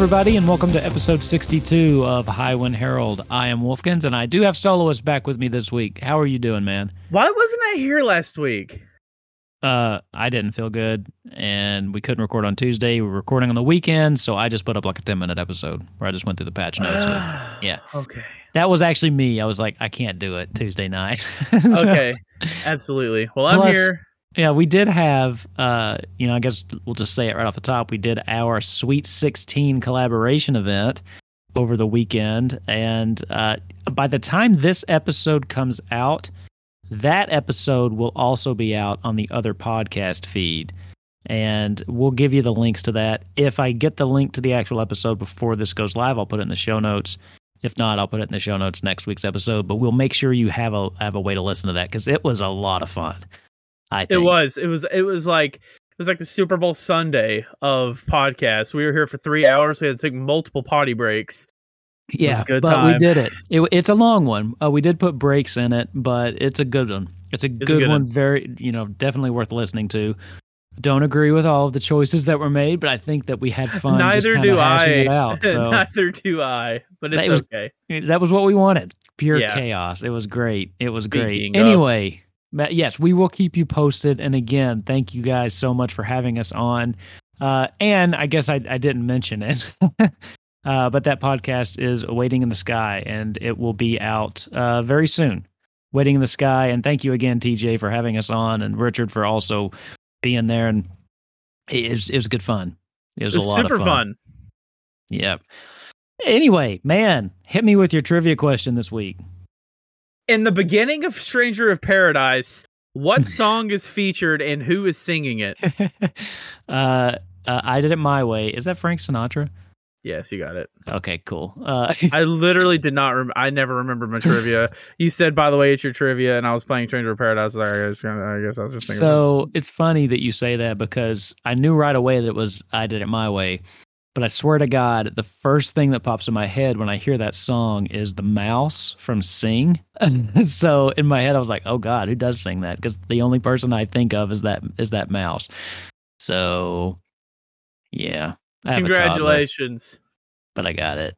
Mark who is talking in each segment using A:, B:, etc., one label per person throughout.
A: Everybody, and welcome to episode 62 of Highwind Herald. I am Wolfkins, and I do have Soloist back with me this week. How are you doing, man?
B: Why wasn't I here last week?
A: Uh, I didn't feel good, and we couldn't record on Tuesday. We were recording on the weekend, so I just put up like a 10 minute episode where I just went through the patch notes. with- yeah.
B: Okay.
A: That was actually me. I was like, I can't do it Tuesday night. So,
B: Okay. Absolutely. Well, I'm
A: Plus-
B: here.
A: Yeah, we did have, uh, you know, I guess we'll just say it right off the top. We did our Sweet 16 collaboration event over the weekend. And uh, by the time this episode comes out, that episode will also be out on the other podcast feed. And we'll give you the links to that. If I get the link to the actual episode before this goes live, I'll put it in the show notes. If not, I'll put it in the show notes next week's episode. But we'll make sure you have a have a way to listen to that because it was a lot of fun. I think.
B: It was. It was. It was like. It was like the Super Bowl Sunday of podcasts. We were here for three hours. We had to take multiple potty breaks.
A: Yeah,
B: a good
A: but we did it. it. It's a long one. Uh, we did put breaks in it, but it's a good one. It's a good,
B: a good
A: one.
B: one.
A: Very, you know, definitely worth listening to. Don't agree with all of the choices that were made, but I think that we had fun.
B: Neither do I.
A: Out, so
B: Neither do I. But it's
A: That was-
B: okay.
A: that was what we wanted. Pure
B: Yeah.
A: chaos. It was great. It was great.
B: Of-
A: Anyway, Ma- yes, we will keep you posted. And again, thank you guys so much for having us on. Uh, and I guess I, I didn't mention it, uh, but that podcast is Waiting in the Sky, and it will be out uh, very soon. Waiting in the Sky. And thank you again, TJ, for having us on, and Richard for also being there. And it was, it was good fun. It was,
B: It was
A: a lot
B: super
A: of
B: fun.
A: Yep. Anyway, man, hit me with your trivia question this week.
B: In the beginning of Stranger of Paradise, what song is featured and who is singing it?
A: uh, uh, I did it my way. Is that Frank Sinatra?
B: Yes, you got it.
A: Okay, cool. Uh,
B: I literally did not. Rem- I never remembered my trivia. You said, by the way, it's your trivia, and I was playing Stranger of Paradise. Like, I, guess, I guess I was just thinking.
A: so it's funny that you say that because I knew right away that it was I did it my way. But I swear to God, the first thing that pops in my head when I hear that song is the mouse from Sing. so in my head, I was like, "Oh God, who does sing that?" Because the only person I think of is that is that mouse. So, yeah, I a toddler,
B: congratulations.
A: but I got it.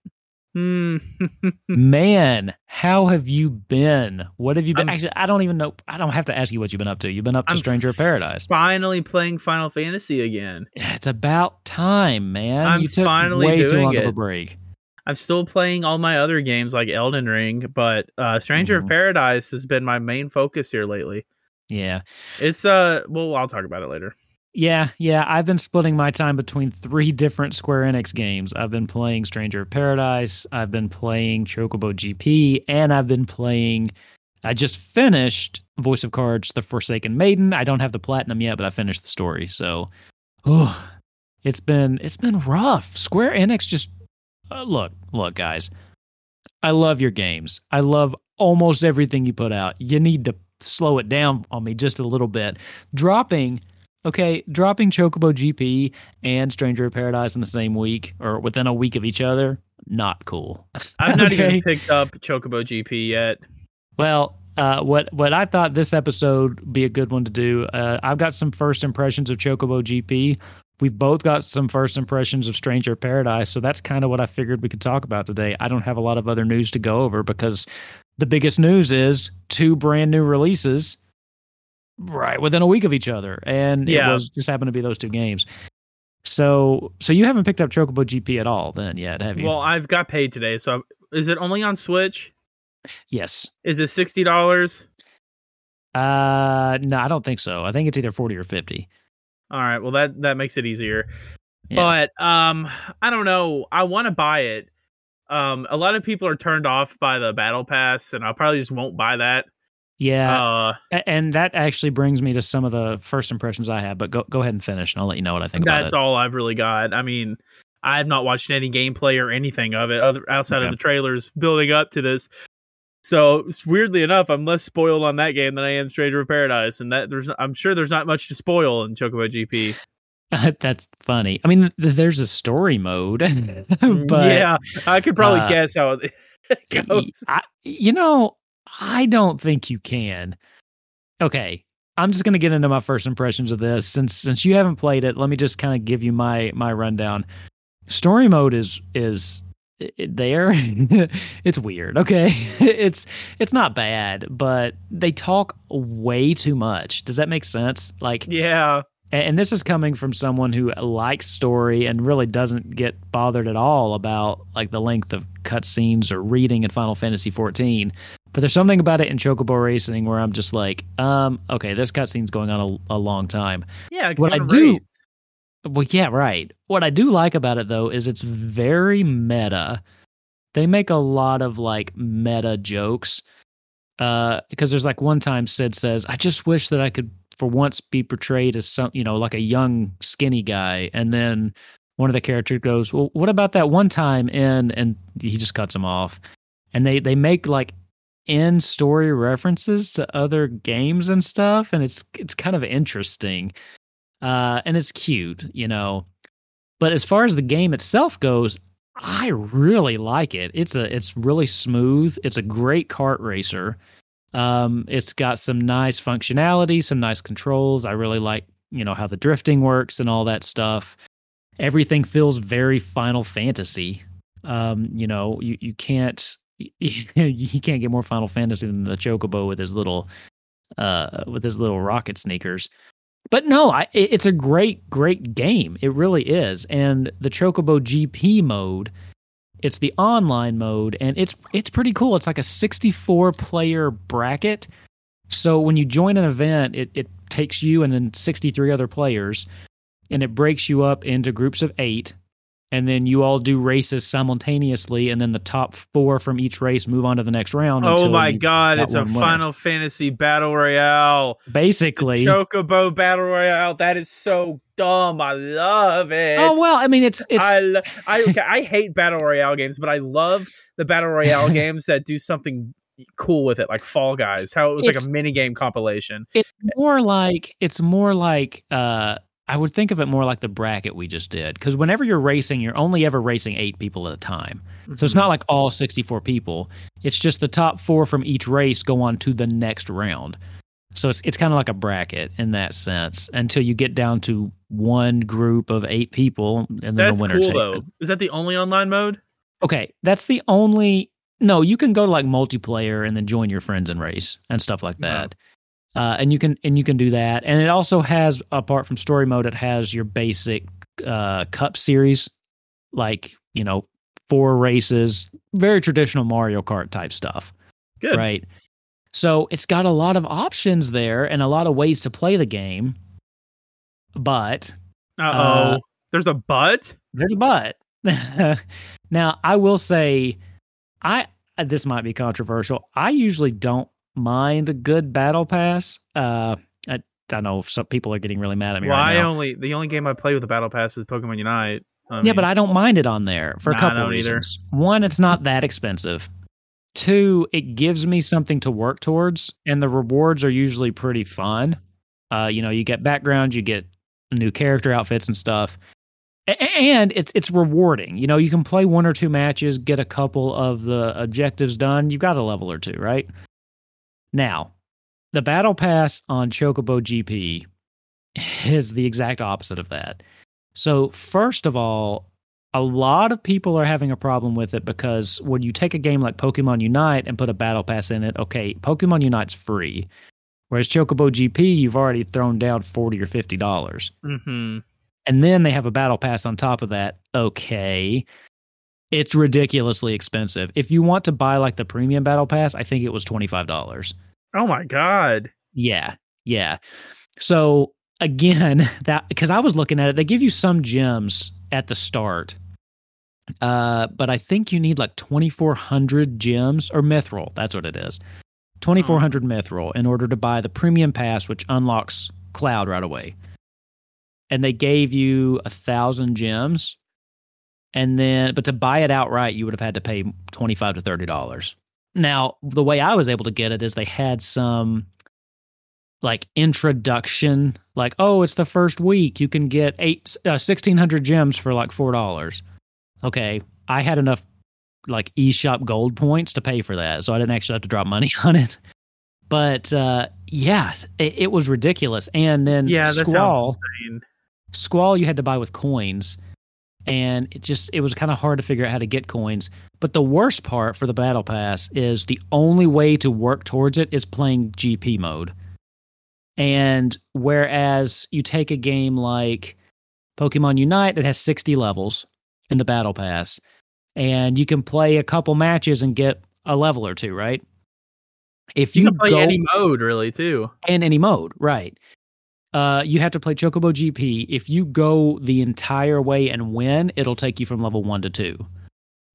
B: Hmm.
A: Man, how have you been? What have you been?
B: I'm-
A: Actually, I don't even know. I don't have to ask you what you've been up to. You've been up to
B: I'm
A: Stranger of Paradise.
B: Finally playing Final Fantasy again.
A: It's about time, man.
B: I'm
A: you took
B: finally
A: way too long of a break.
B: I'm still playing all my other games like Elden Ring, but uh, Stranger
A: Mhm.
B: of Paradise has been my main focus here lately.
A: Yeah,
B: It's uh, well, I'll talk about it later.
A: Yeah, yeah. I've been splitting my time between three different Square Enix games. I've been playing Stranger of Paradise. I've been playing Chocobo GP, and I've been playing. I just finished Voice of Cards: The Forsaken Maiden. I don't have the platinum yet, but I finished the story. So, oh, it's been it's been rough. Square Enix just uh, look, look, guys. I love your games. I love almost everything you put out. You need to slow it down on me just a little bit. Dropping, okay, dropping Chocobo GP and Stranger of Paradise in the same week or within a week of each other, not cool.
B: I've not
A: Okay.
B: even picked up Chocobo GP yet.
A: Well, uh, what what I thought this episode would be a good one to do. Uh, I've got some first impressions of Chocobo GP. We've both got some first impressions of Stranger Paradise, so that's kind of what I figured we could talk about today. I don't have a lot of other news to go over because the biggest news is two brand new releases right within a week of each other, and
B: Yeah.
A: it was just happened to be those two games. So, so you haven't picked up Chocobo GP at all then yet, have you?
B: Well, I've got paid today, so I'm- is it only on Switch?
A: yes.
B: Is it sixty dollars?
A: Uh, no, I don't think so. I think it's either forty or fifty.
B: All right, well that that makes it easier.
A: Yeah.
B: But um, I don't know. I want to buy it. Um, a lot of people are turned off by the battle pass, and I probably just won't buy that.
A: Yeah,
B: Uh,
A: and that actually brings me to some of the first impressions I have. But go go ahead and finish, and I'll let you know what I think about
B: that's all I've really got. I mean, I have not watched any gameplay or anything of it other outside
A: Okay.
B: of the trailers building up to this. So weirdly enough, I'm less spoiled on that game than I am Stranger of Paradise, and that there's I'm sure there's not much to spoil in Chocobo GP.
A: That's funny. I mean, th- there's a story mode, but
B: yeah, I could probably
A: uh,
B: guess how it goes.
A: I, you know, I don't think you can. Okay, I'm just gonna get into my first impressions of this since since you haven't played it. Let me just kind of give you my my rundown. Story mode is is there. it's weird. Okay, it's it's not bad, but they talk way too much. Does that make sense? Like
B: yeah,
A: and, and this is coming from someone who likes story and really doesn't get bothered at all about like the length of cutscenes or reading in Final Fantasy 14. But there's something about it in Chocobo Racing where I'm just like, um, okay, this cutscene's going on a, a long time.
B: Yeah,
A: What I do-
B: race.
A: Well, yeah, right. What I do like about it though is it's very meta. They make a lot of like meta jokes. Uh, because there's like one time Cid says, "I just wish that I could for once be portrayed as some, you know, like a young skinny guy," and then one of the characters goes, "Well, what about that one time in?" And he just cuts him off, and they they make like in story references to other games and stuff, and it's it's kind of interesting uh, and it's cute, you know. But as far as the game itself goes, I really like it. It's a it's really smooth. It's a great kart racer. Um, it's got some nice functionality, some nice controls. I really like you know how the drifting works and all that stuff. Everything feels very Final Fantasy. Um, you know, you you can't you can't get more Final Fantasy than the Chocobo with his little uh with his little rocket sneakers but no, I, it's a great, great game. It really is. And the Chocobo GP mode, it's the online mode, and it's it's pretty cool. It's like a 64 player bracket. So when you join an event, it, it takes you and then 63 other players, and it breaks you up into groups of eight. And then you all do races simultaneously, and then the top four from each race move on to the next round.
B: Oh my god, it's a
A: winner.
B: Final Fantasy battle royale.
A: Basically,
B: Chocobo battle royale. That is so dumb. I love it.
A: oh well. I mean, it's it's
B: I, lo- I okay, I hate battle royale games, but I love the battle royale games that do something cool with it, like Fall Guys. How it was like a mini game compilation.
A: it's more like it's more like uh I would think of it more like the bracket we just did because whenever you're racing, you're only ever racing eight people at a time. So it's not mm-hmm. like all 64 people. It's just the top four from each race go on to the next round. So it's it's kind of like a bracket in that sense until you get down to one group of eight people and then
B: That's
A: the winner
B: cool
A: takes
B: though.
A: it.
B: Is that the only online mode?
A: Okay, that's the only. No, you can go to like multiplayer and then join your friends and race and stuff like
B: No.
A: Uh, and you can and you can do that. And it also has, apart from story mode, it has your basic uh, cup series, like you know, four races, very traditional Mario Kart type stuff,
B: Good.
A: right? So it's got a lot of options there and a lot of ways to play the game. But
B: Uh oh. There's a but.
A: there's a but. now, I will say, I this might be controversial. I usually don't mind a good battle pass. Uh, I, I know some people are getting really mad at me
B: Well,
A: right
B: I
A: now.
B: only the only game I play with the battle pass is Pokemon Unite. I
A: yeah, but I don't mind it on there for a
B: Nah,
A: couple
B: don't either.
A: reasons. One, it's not that expensive. Two, it gives me something to work towards, and the rewards are usually pretty fun. Uh, you know, you get background, you get new character outfits and stuff, A- and it's it's rewarding. You know, you can play one or two matches, get a couple of the objectives done. You got a level or two, right? Now, the battle pass on Chocobo GP is the exact opposite of that. So, first of all, a lot of people are having a problem with it because when you take a game like Pokemon Unite and put a battle pass in it, okay, Pokemon Unite's free. Whereas Chocobo GP, you've already thrown down 40 or $50.
B: Mhm.
A: And then they have a battle pass on top of that. Okay. It's ridiculously expensive. If you want to buy like the premium battle pass, I think it was $25.
B: Oh my god.
A: Yeah, yeah. So again, that because I was looking at it, they give you some gems at the start, uh, but I think you need like twenty four hundred gems or mithril. That's what it is, twenty four hundred mithril in order to buy the premium pass, which unlocks Cloud right away. And they gave you a thousand gems. And then but to buy it outright, you would have had to pay twenty five to thirty dollars. Now, the way I was able to get it is they had some like introduction, like oh, it's the first week, you can get eight uh, sixteen hundred gems for like four dollars. Okay, I had enough like eShop gold points to pay for that, so I didn't actually have to drop money on it. But uh, yeah, it, it was ridiculous. And then
B: Yeah,
A: Squall. Squall you had to buy with coins, and it just it was kind of hard to figure out how to get coins. But the worst part for the battle pass is the only way to work towards it is playing GP mode. And whereas you take a game like Pokemon Unite that has 60 levels in the battle pass, and you can play a couple matches and get a level or two, right? If
B: You
A: you,
B: can play
A: go
B: any mode, really, too.
A: in any mode, right? Uh, you have to play Chocobo GP. If you go the entire way and win, it'll take you from level one to two.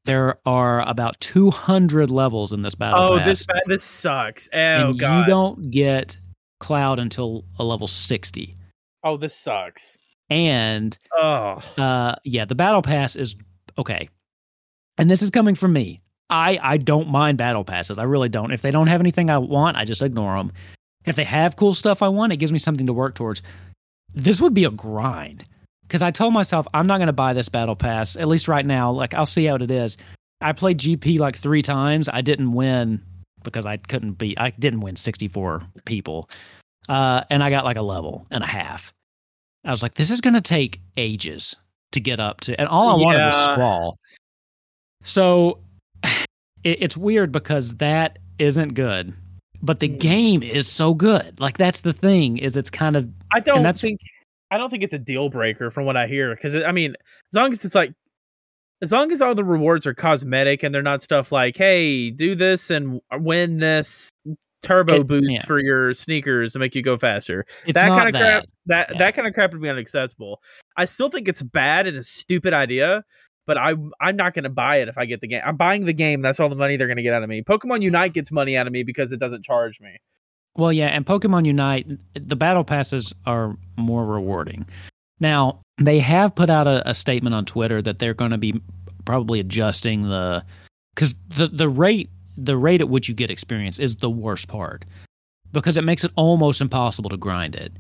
A: There are about 200 levels in this battle
B: Oh,
A: pass,
B: this this sucks. Oh
A: and
B: god.
A: you don't get Cloud until a level 60.
B: oh, this sucks.
A: And
B: Oh,
A: uh, yeah, the battle pass is okay. And this is coming from me. I I don't mind battle passes. I really don't. If they don't have anything I want, I just ignore them. If they have cool stuff I want, it gives me something to work towards. This would be a grind because I told myself I'm not going to buy this battle pass at least right now. Like I'll see how it is. I played GP like three times. I didn't win because I couldn't beat. I didn't win 64 people, uh, and I got like a level and a half. I was like, this is going to take ages to get up to, and all I wanted was
B: Yeah.
A: Squall. So it, it's weird because that isn't good, but the
B: Mm.
A: game is so good. Like that's the thing is it's kind of
B: I don't
A: that's-
B: think I don't think it's a deal breaker from what I hear because I mean, as long as it's like, as long as all the rewards are cosmetic and they're not stuff like, hey, do this and win this turbo
A: It-
B: boost
A: yeah.
B: for your sneakers to make you go faster.
A: it's
B: that kind of
A: that.
B: crap that
A: Yeah.
B: that kind of crap would be unacceptable. I still think it's bad and a stupid idea, but I I'm not going to buy it if I get the game. I'm buying the game. That's all the money they're going to get out of me. Pokemon Unite gets money out of me because it doesn't charge me.
A: Well, yeah, and Pokemon Unite, the battle passes are more rewarding. Now, they have put out a, a statement on Twitter that they're going to be probably adjusting the because the the rate the rate at which you get experience is the worst part because it makes it almost impossible to grind it.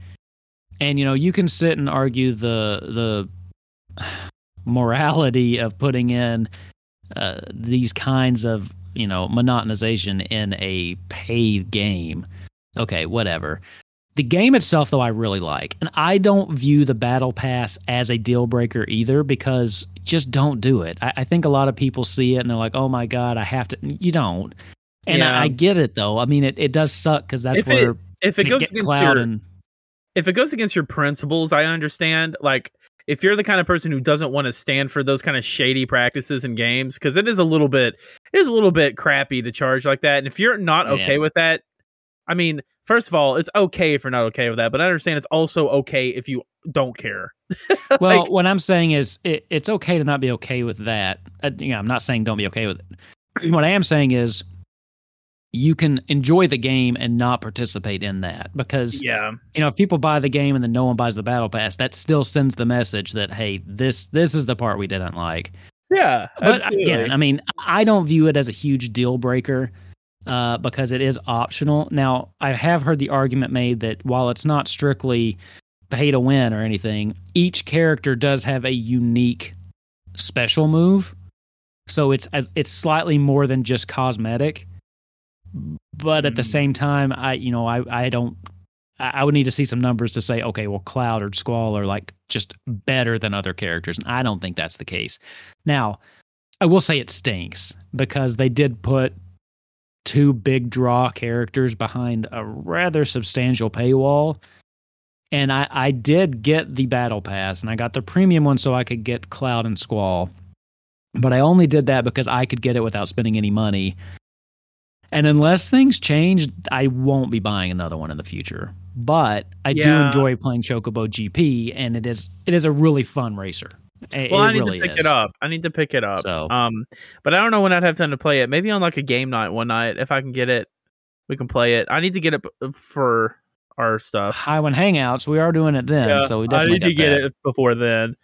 A: And you know, you can sit and argue the the morality of putting in uh, these kinds of you know monetization in a paid game okay, whatever. The game itself, though, I really like. And I don't view the Battle Pass as a deal breaker either because just don't do it. I, I think a lot of people see it and they're like, oh my God, I have to. You don't. And
B: Yeah.
A: I, I get it, though. I mean, it, it does suck because that's
B: If it
A: where
B: If it goes against your
A: and.
B: if it goes against your principles, I understand. Like if you're the kind of person who doesn't want to stand for those kind of shady practices and games, because it is a little bit it is a little bit crappy to charge like that. And if you're not okay
A: Yeah.
B: with that, I mean, first of all, it's okay if you're not okay with that, but I understand it's also okay if you don't care.
A: Well,
B: Like-
A: what I'm saying is it, it's okay to not be okay with that. Uh, you know, I'm not saying don't be okay with it. What I am saying is you can enjoy the game and not participate in that because
B: Yeah.
A: you know if people buy the game and then no one buys the battle pass that still sends the message that hey this this is the part we didn't like
B: Yeah.
A: but
B: absolutely.
A: again i mean i don't view it as a huge deal breaker uh, because it is optional now i have heard the argument made that while it's not strictly pay to win or anything each character does have a unique special move so it's it's slightly more than just cosmetic but at the
B: Mm.
A: same time i you know i i don't I I would need to see some numbers to say, okay, well, Cloud or Squall are like just better than other characters. And I don't think that's the case. Now, I will say it stinks because they did put two big draw characters behind a rather substantial paywall. And I, I did get the battle pass and I got the premium one so I could get Cloud and Squall. But I only did that because I could get it without spending any money. And unless things change, I won't be buying another one in the future. But I do enjoy playing Chocobo GP, and it is it is a really fun racer. It,
B: well,
A: it
B: I need
A: really
B: to pick
A: is.
B: it up. I need to pick it up.
A: So-
B: Um, but I don't know when I'd have time to play it. Maybe on like a game night one night if I can get it. We can play it. I need to get it for our stuff.
A: Highwind Hangouts, we are doing it then,
B: Yeah,
A: so we
B: I
A: definitely
B: need to get
A: that.
B: it before then.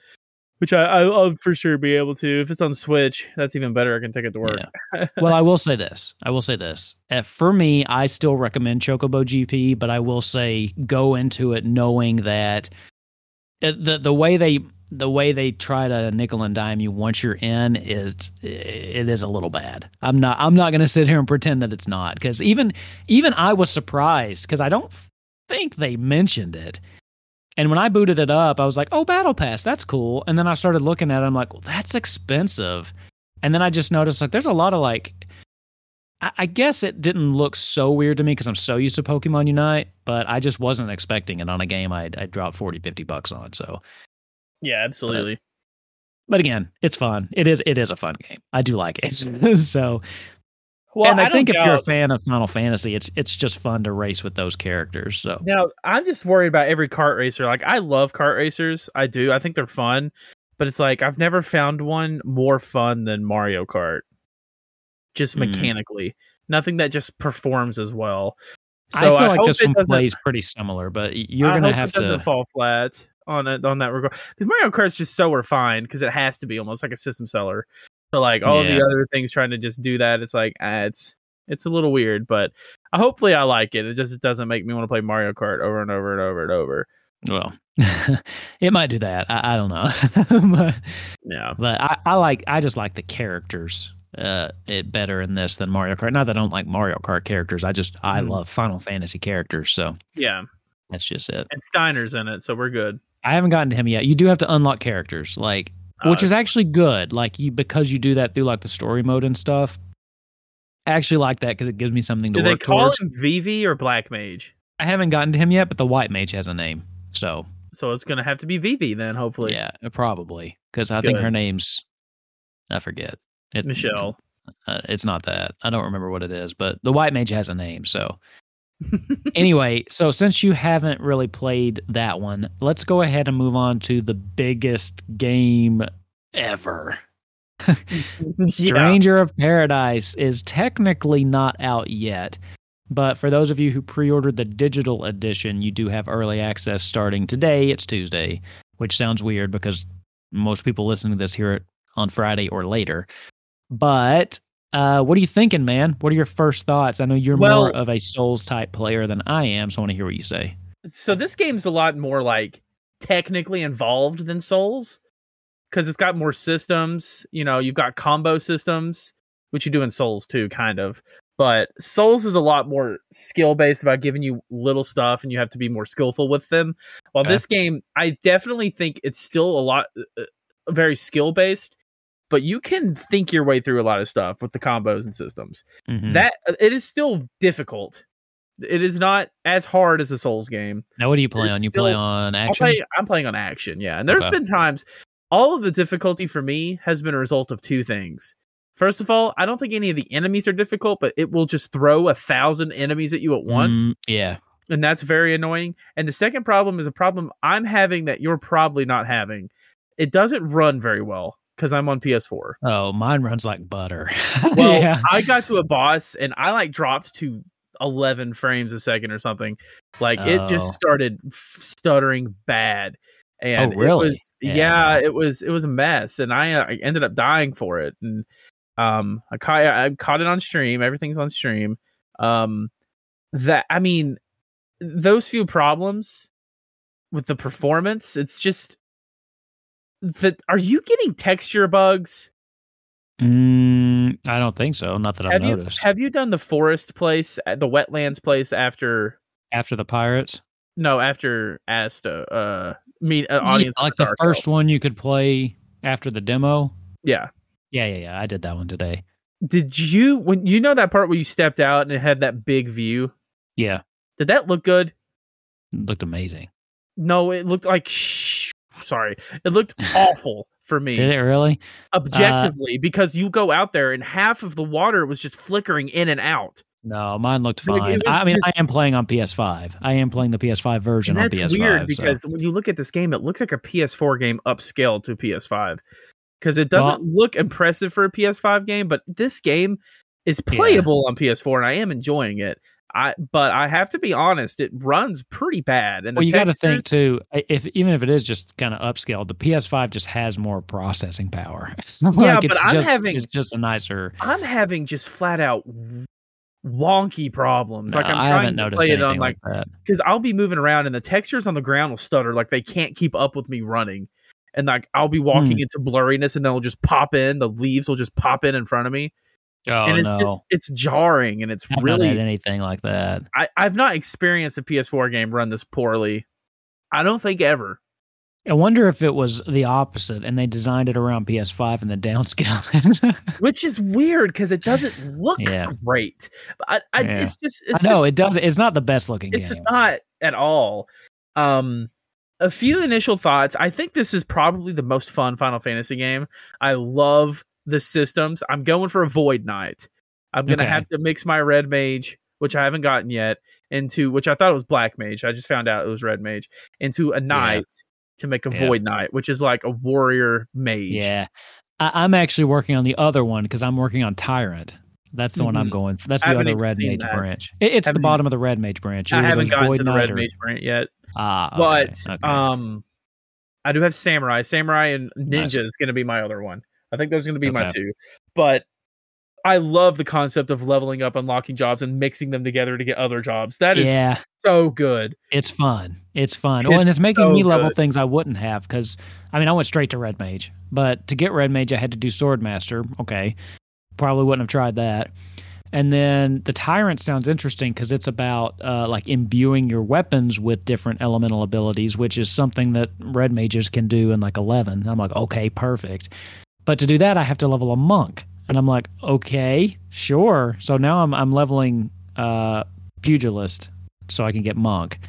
B: Which I, I'll for sure be able to. If it's on Switch, that's even better. I can take it to work.
A: Yeah. well, I will say this. I will say this. For me, I still recommend Chocobo GP, but I will say go into it knowing that uh, the the way they the way they try to nickel and dime you once you're in is it is a little bad. I'm not I'm not going to sit here and pretend that it's not cuz even even I was surprised cuz I don't think they mentioned it. And when I booted it up, I was like, "Oh, Battle Pass, that's cool." And then I started looking at it. I'm like, "Well, that's expensive." And then I just noticed like there's a lot of like I, I guess it didn't look so weird to me because I'm so used to Pokemon Unite, but I just wasn't expecting it on a game I'd, I'd drop 40, 50 bucks on. So
B: yeah, absolutely.
A: But, but again, it's fun. It is it is a fun game. I do like it. so well, and I, I think if you're a fan of Final Fantasy, it's it's just fun to race with those characters. So
B: now I'm just worried about every kart racer. Like I love kart racers, I do. I think they're fun, but it's like I've never found one more fun than Mario Kart. Just mm. mechanically, nothing that just performs as well.
A: So I feel I like this one plays pretty similar, but you're I gonna have
B: to doesn't fall flat on it on that regard because Mario Kart's just so refined because it has to be almost like a system seller. So like all yeah. the other things trying to just do that, it's like ah, it's it's a little weird, but uh, hopefully I like it. It just doesn't make me want to play Mario Kart over and over and over and over.
A: Well, it might do that. I, I don't know. but,
B: yeah,
A: but I, I like I just like the characters uh it better in this than Mario Kart. Not that I don't like Mario Kart characters. I just I mm. love Final Fantasy characters. So
B: yeah,
A: that's just it.
B: And Steiner's in it, so we're good.
A: I haven't gotten to him yet. You do have to unlock characters. Like which is actually good. Like you because you do that through like the story mode and stuff. I actually like that because it gives me something to
B: do
A: work
B: they call
A: towards.
B: him Vivi or Black Mage?
A: I haven't gotten to him yet, but the White Mage has a name, so
B: so it's gonna have to be Vivi then, hopefully.
A: Yeah, probably because I good. think her name's I forget
B: it, Michelle.
A: Uh, it's not that I don't remember what it is, but the White Mage has a name, so anyway, so since you haven't really played that one, let's go ahead and move on to the biggest game ever. Stranger of Paradise is technically not out yet, but for those of you who pre ordered the digital edition, you do have early access starting today. It's Tuesday, which sounds weird because most people listening to this hear it on Friday or later. But uh, what are you thinking, man? What are your first thoughts? I know you're well, more of a Souls type player than I am, so I want to hear what you say.
B: So this game's a lot more like technically involved than Souls because it's got more systems. You know, you've got combo systems, which you do in Souls too, kind of. But Souls is a lot more skill based about giving you little stuff, and you have to be more skillful with them. While okay. this game, I definitely think it's still a lot uh, uh very skill based but you can think your way through a lot of stuff with the combos and systems. Mm-hmm. That it is still difficult. It is not as hard as a Souls game.
A: Now, what do you play on? You still, play on action.
B: Play, I'm playing on action, yeah. And there's okay. been times all of the difficulty for me has been a result of two things. First of all, I don't think any of the enemies are difficult, but it will just throw a thousand enemies at you at once. Mm,
A: yeah.
B: And that's very annoying. And the second problem is a problem I'm having that you're probably not having. It doesn't run very well because I'm on PS4.
A: Oh, mine runs like butter.
B: well, yeah. I got to a boss and I like dropped to 11 frames a second or something. Like oh. it just oh. started stuttering bad. And
A: oh, really?
B: it was yeah. yeah. it was it was a mess and I, uh, I ended up dying for it and um I caught I caught it on stream. Everything's on stream. Um that I mean those few problems with the performance, it's just that are you getting texture bugs?
A: Mm, I don't think so. Not that
B: have
A: I've
B: you,
A: noticed.
B: Have you done the forest place, uh, the wetlands place after
A: after the pirates?
B: No, after Asta. Uh, meet uh, audience
A: yeah, like the first one you could play after the demo.
B: Yeah,
A: yeah, yeah, yeah. I did that one today.
B: Did you when you know that part where you stepped out and it had that big view?
A: Yeah.
B: Did that look good?
A: It looked amazing.
B: No, it looked like sh- sorry. It looked awful for me.
A: Did it really?
B: Objectively, uh, because you go out there and half of the water was just flickering in and out.
A: No, mine looked fine. Like I mean, just, I am playing on PS5. I am playing the PS5 version
B: that's
A: on PS5.
B: weird because so. when you look at this game, it looks like a PS4 game upscaled to PS5 because it doesn't well, look impressive for a PS5 game, but this game is playable yeah. on PS4 and I am enjoying it. I but I have to be honest, it runs pretty bad. And
A: well, you got to think too. If even if it is just kind of upscaled, the PS5 just has more processing power. like
B: Yeah,
A: it's
B: but I'm
A: just,
B: having-
A: it's just a nicer.
B: I'm having just flat out wonky problems. like I'm
A: I
B: trying
A: haven't
B: to
A: noticed
B: play it on like
A: that.
B: because I'll be moving around and the textures on the ground will stutter, like they can't keep up with me running. And like I'll be walking
A: Hmm.
B: into blurriness and they'll just pop in. The leaves will just pop in in front of me,
A: Oh
B: and it's
A: no,
B: just it's jarring and it's
A: I've had
B: really.
A: anything like that.
B: I, I've not experienced a PS4 game run this poorly. I don't think ever.
A: I wonder if it was the opposite and they designed it around PS5 and the downscaled
B: which is weird because it doesn't look
A: Yeah.
B: great. But I, I,
A: Yeah.
B: it's just
A: I know
B: just,
A: it doesn't It's not the best looking
B: it's
A: game.
B: not at all. Um, a few initial thoughts. I think this is probably the most fun Final Fantasy game. I love the systems. I'm going for a Void Knight. I'm gonna
A: Okay.
B: have to mix my Red Mage, which I haven't gotten yet, into which I thought it was Black Mage. I just found out it was Red Mage into a Knight to make a
A: Yeah.
B: Void Knight, which is like a warrior mage.
A: Yeah, I, I'm actually working on the other one because I'm working on Tyrant. That's the one I'm
B: Mhm.
A: going for. That's the other red mage
B: that.
A: branch. It, it's the bottom of the red mage branch.
B: I haven't gotten
A: Void
B: to the
A: Knight
B: Red
A: or-
B: Mage branch yet.
A: Ah, okay,
B: but
A: okay.
B: um i do have samurai samurai and ninja
A: Nice.
B: is going to be my other one i think those are going to be my two but i love the concept of leveling up unlocking jobs and mixing them together to get other jobs That is
A: yeah,
B: so good
A: it's fun. It's fun. Oh, and
B: It's
A: it's making
B: so
A: me level
B: good.
A: things I wouldn't have because I mean I went straight to red mage, but to get red mage I had to do sword master. Okay, probably wouldn't have tried that. And then the tyrant sounds interesting because it's about uh, like imbuing your weapons with different elemental abilities, which is something that red mages can do in like eleven. I'm like, okay, perfect. But to do that, I have to level a monk, and I'm like, okay, sure. So now I'm I'm leveling uh, pugilist so I can get monk.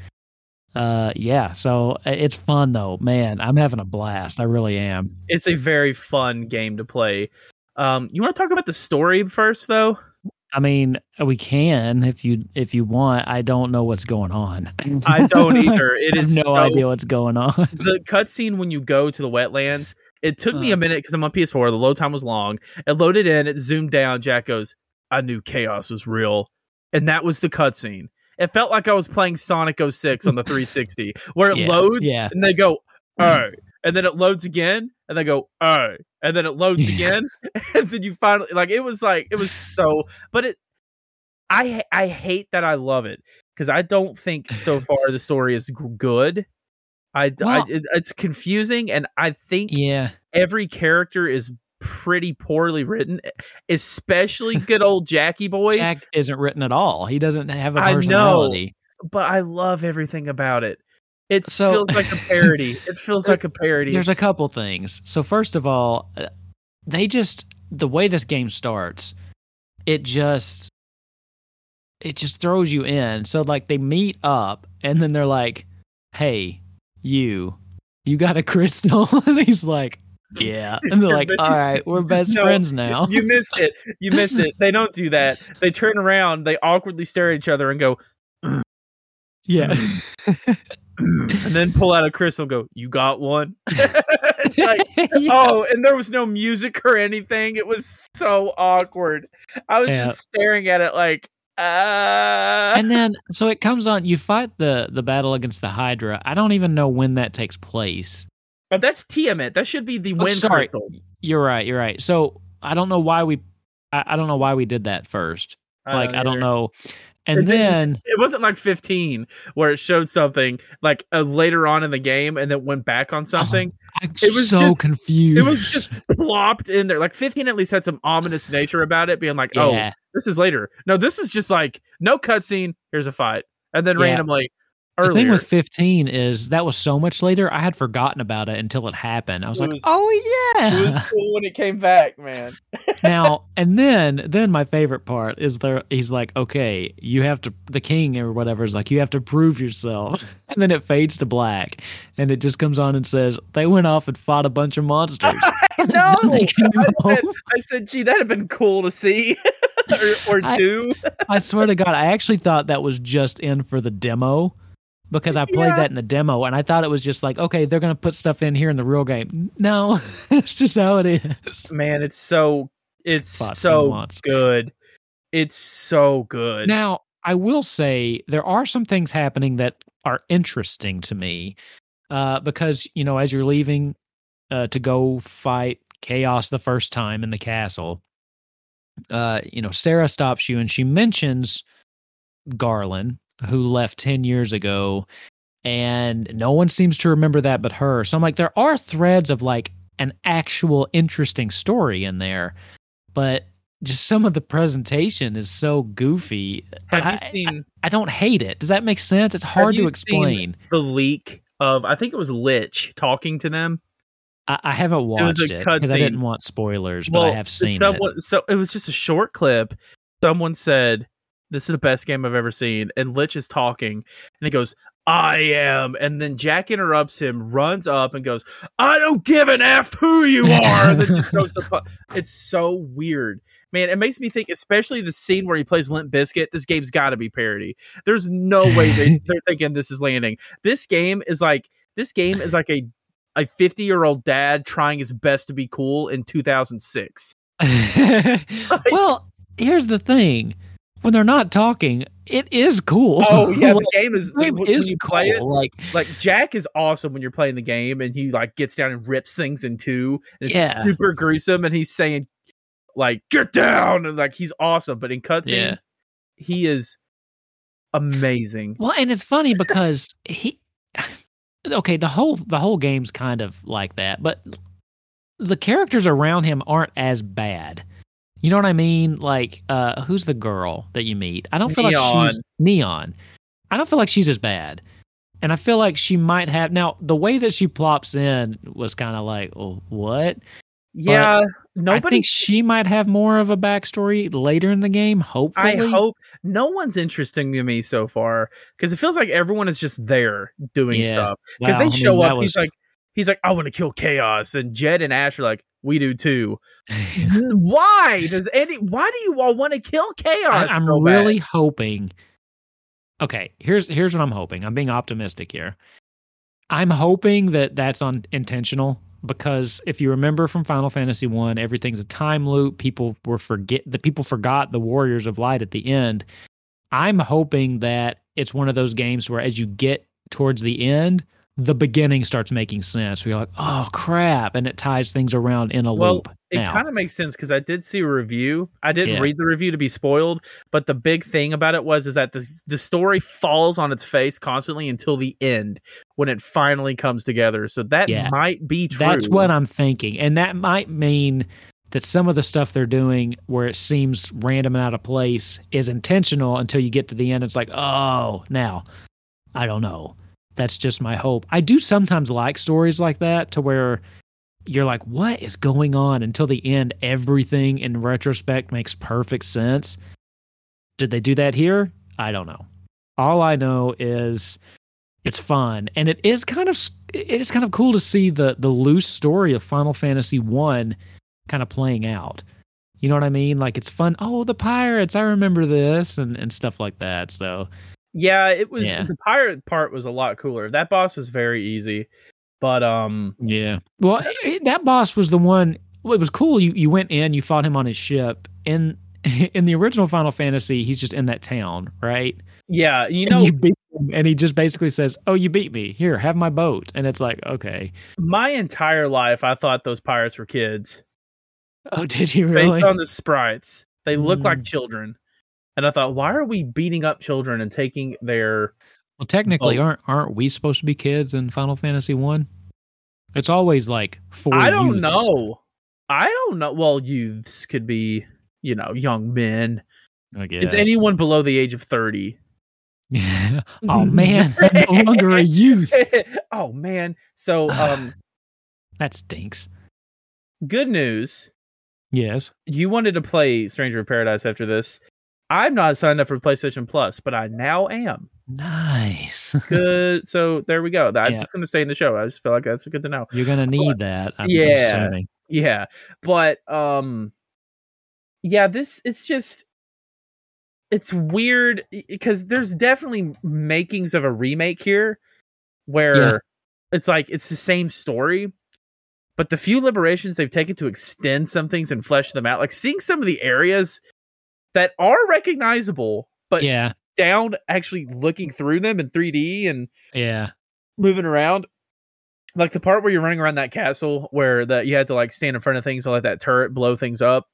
A: Uh, yeah. So uh, it's fun though, man. I'm having a blast. I really am.
B: it's a very fun game to play um you want to talk about the story first though
A: I mean, we can if you if you want. I don't know what's going on.
B: i don't either it
A: I have
B: is
A: no
B: so-
A: idea what's going on.
B: the cutscene when you go to the wetlands, it took me
A: Uh.
B: a minute because I'm on PS4. The load time was long. It loaded in, it zoomed down. Jack goes, I knew chaos was real. And that was the cutscene. It felt like I was playing Sonic 06 on the 360, where it
A: Yeah,
B: loads
A: yeah.
B: and they go, oh. And then it loads again, and they go, oh. And then it loads again. And then you finally, like, it was like, it was so, but it, I, I hate that I love it because I don't think so far the story is good. I, I- it- it's confusing, and I think
A: yeah.
B: every character is pretty poorly written, especially good old Jackie Boy.
A: Jack isn't written at all. He doesn't have a
B: I know.
A: personality.
B: But I love everything about it. It
A: So-
B: feels like a parody. It feels like a parody.
A: There's a couple things. So first of all, uh, they just the way this game starts, it just it just throws you in. So like they meet up and then they're like, "Hey, you, you got a crystal?" and he's like, "Yeah." And they're like, "All right, we're best
B: No,
A: friends now."
B: You missed it. You missed it. They don't do that. They turn around, they awkwardly stare at each other and go,
A: yeah. Mm.
B: and then pull out a crystal and go, You got one? it's like, oh, and there was no music or anything. It was so awkward. I was
A: Yeah.
B: just staring at it like, uh
A: and then so it comes on you fight the the battle against the hydra i don't even know when that takes place
B: Oh, that's Tiamat. That should be the
A: Oh,
B: wind
A: sorry.
B: crystal.
A: you're right you're right so i don't know why we i, I don't know why we did that first like i don't know and
B: It
A: then
B: It wasn't like 15 where it showed something like uh, later on in the game and then went back on something.
A: i'm
B: it was
A: so
B: just-
A: confused
B: It was just plopped in there. Like 15 at least had some ominous nature about it, being like, oh,
A: yeah
B: this is later. No, this is just like no cutscene. Here's a fight, and then
A: Yeah.
B: randomly
A: the
B: earlier.
A: thing with 15 is that was so much later i had forgotten about it until it happened i was
B: It
A: like
B: was-
A: oh
B: it was cool when it came back, man.
A: now and then then my favorite part is there he's like okay you have to the king or whatever is like you have to prove yourself and then it fades to black and it just comes on and says they went off and fought a bunch of monsters
B: no, I said. I said, gee, that'd have been cool to see or, or do.
A: i swear to god i actually thought that was just in for the demo because i played
B: Yeah.
A: that in the demo and i thought it was just like okay they're gonna put stuff in here in the real game no it's just how it is
B: Man, it's so it's so good. It's so good.
A: Now, I will say there are some things happening that are interesting to me, uh, because you know as you're leaving uh, to go fight chaos the first time in the castle, uh, you know Sarah stops you and she mentions Garland, who left ten years ago, and no one seems to remember that but her. So I'm like, there are threads of like an actual interesting story in there, but just some of the presentation is so goofy.
B: Have
A: I,
B: you seen
A: I, I don't hate it. Does that make sense? It's hard to explain.
B: the leak of I think it was Lich talking to them?
A: I, I haven't watched it because I didn't want spoilers, but I have seen
B: someone,
A: it.
B: So it was just a short clip. Someone said, "This is the best game I've ever seen," and Lich is talking, and he goes, "I am," and then Jack interrupts him, runs up, and goes, "I don't give an f who you are," and then just goes to. Pu- it's so weird. Man, it makes me think, especially the scene where he plays Limp Bizkit. This game's got to be parody. There's no way they, they're thinking this is landing. This game is like this game is like a a 50 year old dad trying his best to be cool in 2006.
A: well, here's the thing: when they're not talking, it is cool.
B: Oh yeah, the game is
A: the game
B: when
A: is
B: you
A: cool.
B: play it.
A: Like,
B: Like Jack is awesome when you're playing the game, and he like gets down and rips things in two. And it's
A: Yeah.
B: super gruesome, and he's saying like "get down," and like he's awesome. But in cutscenes,
A: Yeah.
B: he is amazing.
A: Well, and it's funny because he okay, the whole the whole game's kind of like that, but the characters around him aren't as bad. You know what I mean? Like, uh who's the girl that you meet? I don't feel like she's neon. I don't feel like she's as bad. And I feel like she might have now the way that she plops in was kind of like, oh, what?
B: Yeah,
A: I
B: nobody.
A: think she might have more of a backstory later in the game, hopefully.
B: I hope no one's interesting to me so far because it feels like everyone is just there doing
A: Yeah.
B: stuff. because
A: Wow,
B: they
A: mean,
B: show
A: that
B: up.
A: was-
B: He's like, he's like, I want to kill chaos, and Jed and Ash are like, we do too. why does any? Why do you all want to kill chaos?
A: I, am
B: so bad?
A: really hoping. Okay, here's here's what I'm hoping. I'm being optimistic here. I'm hoping that that's unintentional because if you remember from Final Fantasy One, everything's a time loop. People were forget the people forgot the Warriors of Light at the end. I'm hoping that it's one of those games where as you get towards the end, the beginning starts making sense. You're like, oh crap, and it ties things around in a
B: Well,
A: loop.
B: It kind of makes sense because I did see a review. I didn't
A: Yeah.
B: read the review to be spoiled, but the big thing about it was is that the the story falls on its face constantly until the end when it finally comes together. So that
A: Yeah.
B: might be true.
A: That's what I'm thinking. And that might mean that some of the stuff they're doing where it seems random and out of place is intentional until you get to the end. It's like, oh, now, I don't know. That's just my hope. I do sometimes like stories like that to where you're like, what is going on? Until the end, everything in retrospect makes perfect sense. Did they do that here? I don't know. All I know is it's fun and it is kind of it is kind of cool to see the the loose story of Final Fantasy 1 kind of playing out. You know what I mean? Like it's fun. Oh, the pirates, I remember this and and stuff like that. So,
B: Yeah, it was
A: Yeah.
B: the pirate part was a lot cooler. That boss was very easy. But um
A: yeah. Well, eh, that boss was the one well, it was cool. You you went in, you fought him on his ship. In in the original Final Fantasy, he's just in that town, right?
B: yeah, you
A: And
B: know
A: you beat him, and he just basically says, "Oh, you beat me. Here, have my boat." And it's like, okay.
B: my entire life I thought those pirates were kids.
A: Oh, did you really?
B: Based on the sprites. They look like
A: Mm.
B: children. And I thought, why are we beating up children and taking their
A: Well, technically,
B: Oh.
A: aren't aren't we supposed to be kids in Final Fantasy One? It's always like for
B: I don't
A: youths.
B: know. I don't know. Well, youths could be, you know, young men.
A: I guess.
B: It's anyone below the age of 30.
A: oh man, I'm no longer a youth.
B: oh man. So um
A: That stinks.
B: good news.
A: Yes.
B: You wanted to play Stranger of Paradise after this. I'm not signed up for PlayStation Plus, but I now am.
A: Nice.
B: Good. so there we go. I'm
A: Yeah.
B: just gonna stay in the show. I just feel like that's good to know.
A: You're gonna need that. I'm
B: Yeah.
A: assuming.
B: Yeah. But um yeah, this it's just it's weird because there's definitely makings of a remake here where
A: Yeah.
B: it's like it's the same story but the few liberations they've taken to extend some things and flesh them out like seeing some of the areas that are recognizable but
A: Yeah.
B: down actually looking through them in 3D and
A: Yeah.
B: moving around. Like the part where you're running around that castle where that you had to like stand in front of things and let that turret blow things up.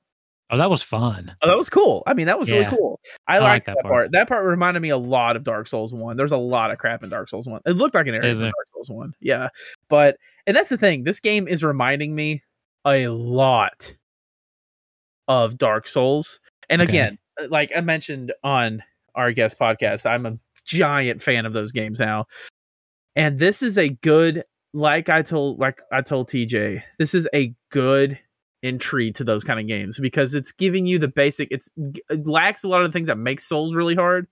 A: Oh, that was fun.
B: Oh, that was cool. I mean, that was really cool. I,
A: like
B: liked
A: that
B: that, part.
A: part.
B: That part reminded me a lot of Dark Souls One. There's a lot of crap in Dark Souls One. It looked like an area from? Dark Souls One. Yeah, but and that's the thing. This game is reminding me a lot of Dark Souls. And
A: Okay.
B: again, uh, like I mentioned on our guest podcast, I'm a giant fan of those games now. And this is a good, like I told, like I told TJ, this is a good entry to those kind of games because it's giving you the basic. It's it lacks a lot of the things that make Souls really hard,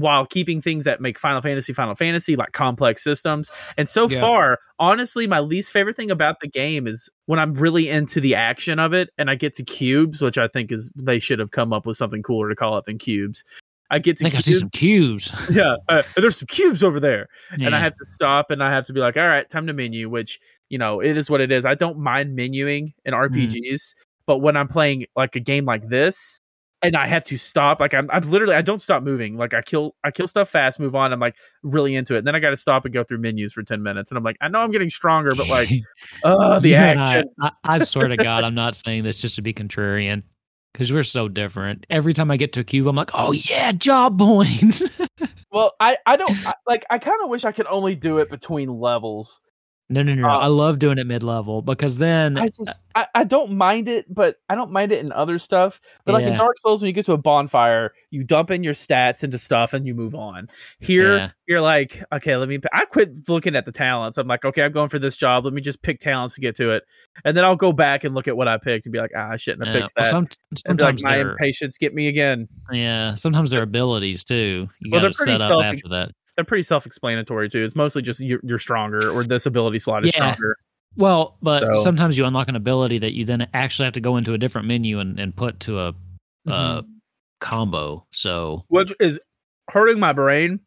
B: while keeping things that make Final Fantasy Final Fantasy like complex systems. And so
A: Yeah.
B: far, honestly, my least favorite thing about the game is when I'm really into the action of it and I get to cubes, which I think is they should have come up with something cooler to call it than cubes. I get
A: I
B: to
A: think I see
B: cubes.
A: some cubes.
B: yeah, uh, there's some cubes over there and I have to stop and I have to be like, all right, time to menu, which you know it is what it is. I don't mind menuing in
A: Mm.
B: RPGs, but when I'm playing like a game like this, and I have to stop, like I'm, I've literally I don't stop moving. Like I kill I kill stuff fast, move on. I'm like really into it. And then I got to stop and go through menus for ten minutes, and I'm like, I know I'm getting stronger, but like, uh, the action.
A: I, I swear to God, I'm not saying this just to be contrarian because we're so different. Every time I get to a cube, I'm like, oh yeah, job points.
B: Well, I I don't I, like. I kind of wish I could only do it between levels.
A: No, no, no.
B: Uh,
A: I love doing it mid level because then
B: I just I, I don't mind it, but I don't mind it in other stuff. But like in Dark Souls, when you get to a bonfire, you dump in your stats into stuff and you move on. Here,
A: Yeah.
B: you're like, okay, let me. I quit looking at the talents. I'm like, okay, I'm going for this job. Let me just pick talents to get to it, and then I'll go back and look at what I picked and be like, ah, I shouldn't have
A: yeah,
B: picked
A: well,
B: that.
A: some,
B: and be like,
A: sometimes
B: my impatience get me again.
A: yeah, sometimes they're abilities too. You
B: Well, they're pretty
A: set up
B: self-
A: after that.
B: They're pretty self-explanatory too. It's mostly just you're, you're stronger or this ability slot is
A: Yeah.
B: stronger.
A: Well, but
B: So-
A: sometimes you unlock an ability that you then actually have to go into a different menu and, and put to a
B: Mm-hmm.
A: uh, combo. So
B: which is hurting my brain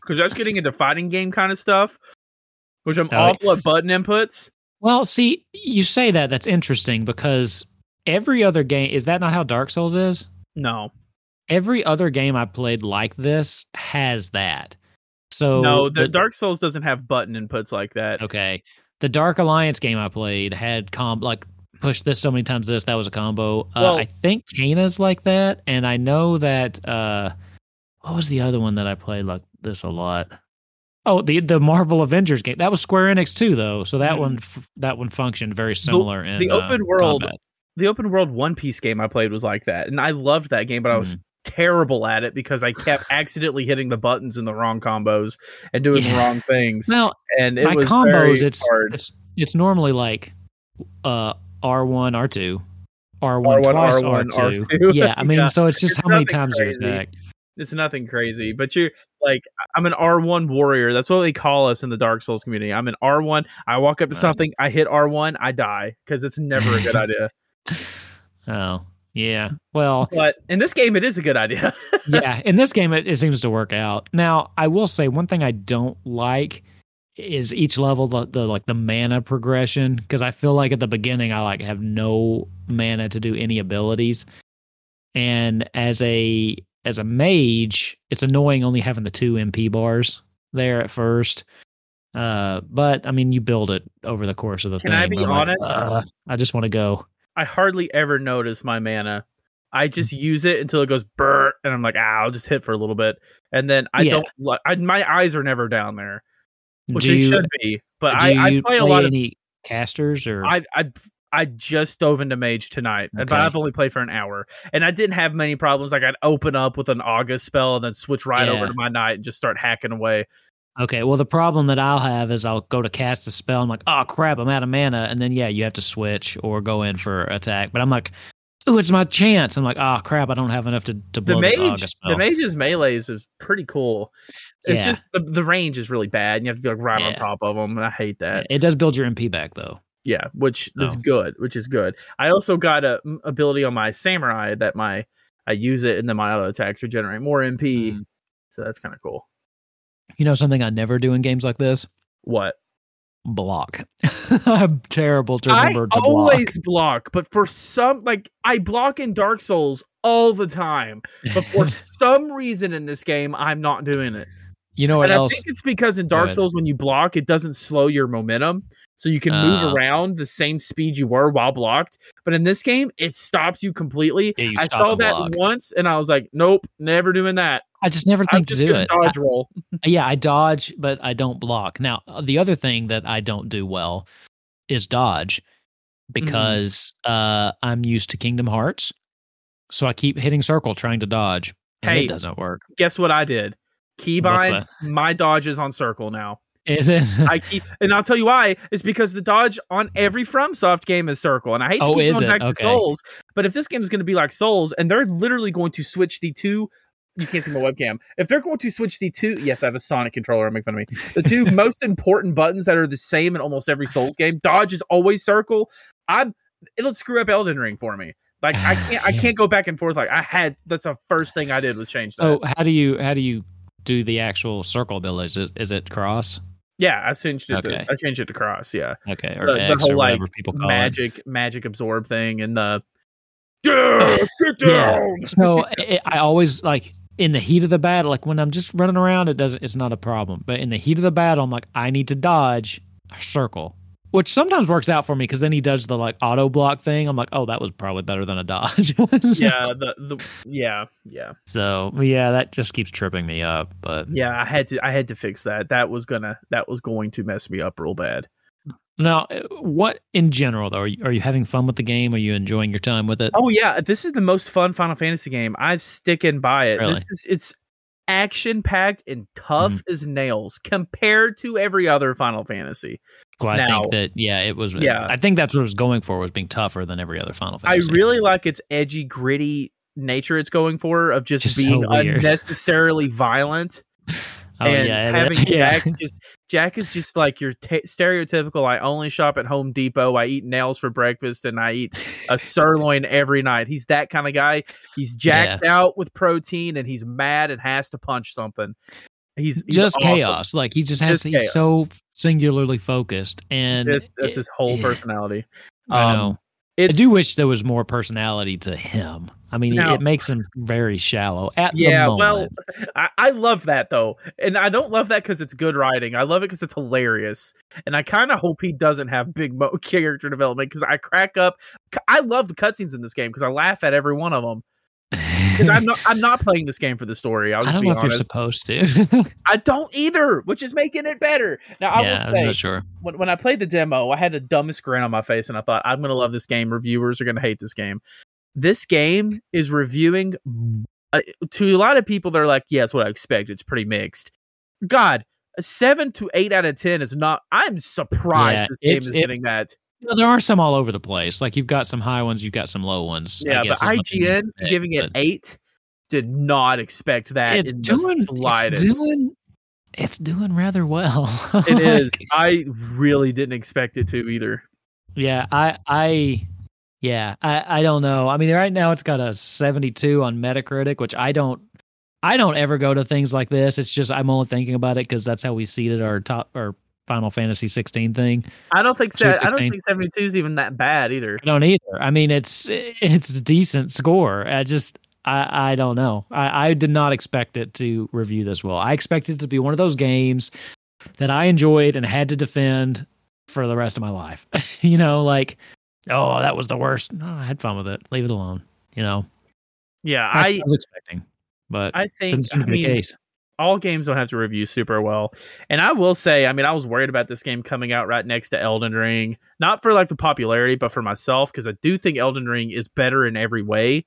B: because that's getting into fighting game kind of stuff, which I'm
A: Oh,
B: awful at button inputs.
A: Well, see, you say that that's interesting because every other game is that not how Dark Souls is?
B: No,
A: Every other game I played like this has that. So
B: no, the, Dark Souls doesn't have button inputs like that.
A: Okay. The Dark Alliance game I played had com like push this so many times this that was a combo. Uh, I think Kana's like that, and I know that uh what was the other one that I played like this a lot? Oh, the the Marvel Avengers game. That was Square Enix too, though. So that
B: Mhm.
A: one f- that one functioned very similar in
B: the
A: uh,
B: open world-
A: combat.
B: The open world One Piece game I played was like that, and I loved that game, but I was terrible at it because I kept accidentally hitting the buttons in the wrong combos and doing the wrong things,
A: Now,
B: and it was
A: combos, it's it's it's normally like uh R one R two. R one
B: R1,
A: twice
B: R1,
A: R two.
B: R2.
A: Yeah, I mean,
B: Yeah.
A: so it's just
B: It's
A: how many times you
B: crazy.
A: attack.
B: It's nothing crazy, but you're like, I'm an R1 warrior. That's what they call us in the Dark Souls community. I'm an R1. I walk up to something, I hit R1, I die because it's never a good idea.
A: Oh, yeah. Well,
B: But in this game, it is a good idea.
A: yeah, in this game it, it seems to work out. Now, I will say one thing I don't like is each level the, the like the mana progression because I feel like at the beginning I like have no mana to do any abilities. And as a as a mage, it's annoying only having the two MP bars there at first. Uh, but I mean, you build it over the course of the
B: Can
A: thing.
B: I be
A: I'm like,
B: honest?
A: I just want to go.
B: I hardly ever notice my mana. I just use it until it goes burr, and I'm like, ah, I'll just hit for a little bit, and then I
A: Yeah.
B: don't. I, my eyes are never down there, which
A: do
B: they
A: you,
B: should be. But I, I
A: you
B: play a lot of.
A: casters or
B: I I I just dove into mage tonight, and but I've only played for an hour, and I didn't have many problems. Like I'd open up with an August spell, and then switch right over to my knight and just start hacking away.
A: Okay, well, the problem that I'll have is I'll go to cast a spell. I'm like, oh crap, I'm out of mana, and then yeah, you have to switch or go in for attack. But I'm like, ooh, it's my chance. I'm like, oh crap, I don't have enough to, to
B: The
A: blow this
B: mage,
A: August spell.
B: the mage's melee's is pretty cool. It's
A: Yeah.
B: just the the range is really bad, and you have to be like right on top of them, and I hate that.
A: it does build your MP back though.
B: Yeah, which is
A: Oh.
B: good, which is good. I also got a m- ability on my samurai that my I use it, and then my auto attacks regenerate more MP.
A: Mm.
B: So that's kind of cool.
A: You know something I never do in games like this?
B: What?
A: block. I'm terrible to
B: I
A: remember to
B: always block. but for some, like I block in Dark Souls all the time, but for some reason in this game, I'm not doing it.
A: you know what
B: and
A: else?
B: I think it's because in Dark. Souls, when you block, it doesn't slow your momentum. So you can move
A: Ah.
B: around the same speed you were while blocked. But in this game, it stops you completely.
A: Yeah, you
B: I saw that
A: block.
B: once and I was like, nope, never doing that.
A: I just never think to do it.
B: dodge roll.
A: I- yeah, I dodge, but I don't block. Now, the other thing that I don't do well is dodge because uh, I'm used to Kingdom Hearts. So I keep hitting circle trying to dodge. And
B: Hey.
A: it doesn't work.
B: Guess what I did? Keybind, my dodge is on circle now.
A: Is it?
B: I keep, and I'll tell you why. It's because the dodge on every FromSoft game is circle, and I hate to
A: Oh,
B: keep going
A: it?
B: back to Souls, but if this game is going to be like Souls, and they're literally going to switch the two, you can't see my webcam. If they're going to switch the two, yes, I have a Sonic controller. I'm making fun of me. The two most important buttons that are the same in almost every Souls game. Dodge is always circle. I'm. It'll screw up Elden Ring for me. Like I ah, can't. I can't go back and forth. Like I had. That's the first thing I did was change that.
A: oh, how do you how do you do the actual circle ability? Is it is it cross?
B: yeah, I changed it.
A: Okay.
B: To, I changed it to cross. Yeah.
A: Okay, or
B: The- the whole,
A: or
B: like,
A: people call
B: magic magic absorb thing and the yeah, get down.
A: it. So I, I always like in the heat of the battle, like when I'm just running around, it doesn't. It's not a problem. But in the heat of the battle, I'm like, I need to dodge a circle, which sometimes works out for me because then he does the like auto block thing. I'm like, oh, that was probably better than a dodge.
B: yeah, the the yeah, yeah.
A: So yeah, that just keeps tripping me up. But
B: Yeah, I had to I had to fix that. That was gonna that was going to mess me up real bad.
A: Now, uh, what in general though? Are you, are you having fun with the game? Are you enjoying your time with it?
B: Oh yeah, this is the most fun Final Fantasy game. I'm sticking by it.
A: Really?
B: This is it's action packed and tough
A: Mm-hmm.
B: as nails compared to every other Final Fantasy.
A: Well, I
B: now-
A: think that yeah, it was.
B: Yeah.
A: I think that's what it was going for was being tougher than every other Final Fantasy.
B: I really like its edgy, gritty nature it's going for of just,
A: Just
B: being
A: weird.
B: unnecessarily violent.
A: Oh
B: and
A: yeah,
B: having
A: yeah.
B: Jack just Jack is just like your ta stereotypical. I only shop at Home Depot. I eat nails for breakfast, and I eat a sirloin every night. He's that kind of guy. He's jacked out with protein, and he's mad and has to punch something. He's, he's
A: just
B: awesome.
A: chaos. Like he just has
B: Just
A: he's
B: chaos.
A: so singularly focused, and
B: That's, that's
A: it-
B: his whole
A: yeah,
B: personality.
A: I
B: Um,
A: know.
B: It's,
A: I do wish there was more personality to him. I mean,
B: Now-
A: it makes him very shallow at
B: Yeah,
A: the
B: well. I, I love that though, and I don't love that because it's good writing. I love it because it's hilarious, and I kind of hope he doesn't have big mo- character development because I crack up. I love the cutscenes in this game because I laugh at every one of them. Because I'm not, I'm not playing this game for the story. I'll
A: I don't
B: be
A: know if you're supposed to.
B: I don't either, which is making it better. Now I
A: yeah,
B: will
A: I'm
B: say,
A: not sure.
B: when, when I played the demo, I had the dumbest grin on my face, and I thought, I'm gonna love this game. Reviewers are gonna hate this game. This game is reviewing uh, to a lot of people. They're like, "Yeah, it's what I expect. It's pretty mixed." God, a seven to eight out of ten is not. I'm surprised
A: Yeah,
B: this game is
A: it-
B: getting that.
A: Well, there are some all over the place. Like you've got some high ones, you've got some low ones. I
B: Yeah, but
A: guess is what they need
B: IGN giving it eight did not expect that
A: It's
B: in
A: doing,
B: the slightest.
A: it's doing, it's doing rather well.
B: it
A: Like,
B: is. I really didn't expect it to either.
A: Yeah, I, I, yeah, I, I don't know. I mean, right now it's got a 72 on Metacritic, which I don't, I don't ever go to things like this. It's just I'm only thinking about it because that's how we seeded our top our Final Fantasy 16 thing.
B: I don't think. Se- I don't think seventy two is even that bad either.
A: I don't either. I mean, it's it's a decent score. I just I I don't know. I I did not expect it to review this well. I expected it to be one of those games that I enjoyed and had to defend for the rest of my life. you know, like oh that was the worst. No, I had fun with it. Leave it alone. You know,
B: Yeah, I
A: I was expecting, but
B: I think
A: didn't seem to be the
B: mean,
A: case.
B: All games don't have to review super well. And I will say, I mean, I was worried about this game coming out right next to Elden Ring, not for like the popularity, but for myself because I do think Elden Ring is better in every way.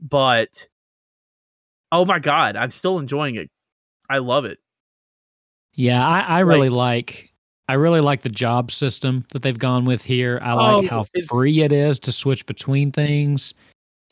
B: But oh my god, I'm still enjoying it. I love it.
A: Yeah, I, I really like I really like the job system that they've gone with here. I like
B: Oh,
A: how free it is to switch between things.